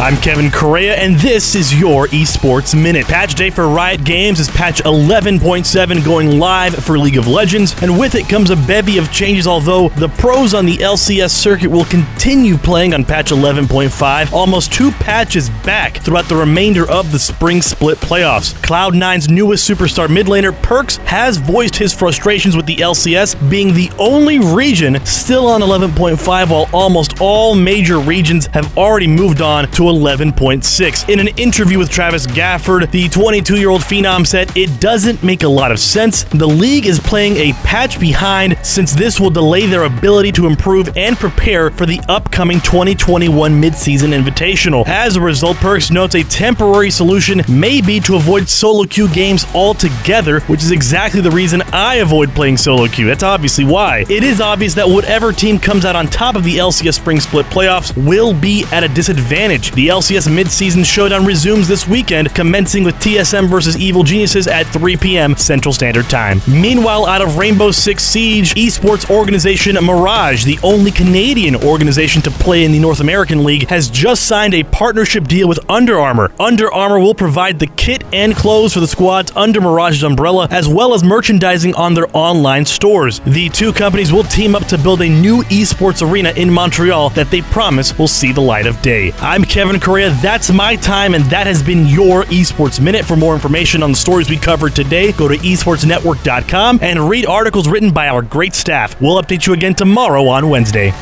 I'm Kevin Correa, and this is your Esports Minute. Patch day for Riot Games is patch 11.7 going live for League of Legends, and with it comes a bevy of changes, although the pros on the LCS circuit will continue playing on patch 11.5, almost two patches back throughout the remainder of the spring split playoffs. Cloud9's newest superstar mid laner, Perkz, has voiced his frustrations with the LCS being the only region still on 11.5, while almost all major regions have already moved on to 11.6. In an interview with Travis Gafford, the 22 year old Phenom said it doesn't make a lot of sense. The league is playing a patch behind since this will delay their ability to improve and prepare for the upcoming 2021 midseason invitational. As a result, Perkz notes a temporary solution may be to avoid solo queue games altogether, which is exactly the reason I avoid playing solo queue. That's obviously why. It is obvious that whatever team comes out on top of the LCS Spring Split playoffs will be at a disadvantage. The LCS midseason showdown resumes this weekend, commencing with TSM versus Evil Geniuses at 3 p.m. Central Standard Time. Meanwhile, out of Rainbow Six Siege, esports organization Mirage, the only Canadian organization to play in the North American League, has just signed a partnership deal with Under Armour. Under Armour will provide the kit and clothes for the squads under Mirage's umbrella, as well as merchandising on their online stores. The two companies will team up to build a new esports arena in Montreal that they promise will see the light of day. I'm Kevin Correa. That's my time, and that has been your Esports Minute. For more information on the stories we covered today, go to esportsnetwork.com and read articles written by our great staff. We'll update you again tomorrow on Wednesday.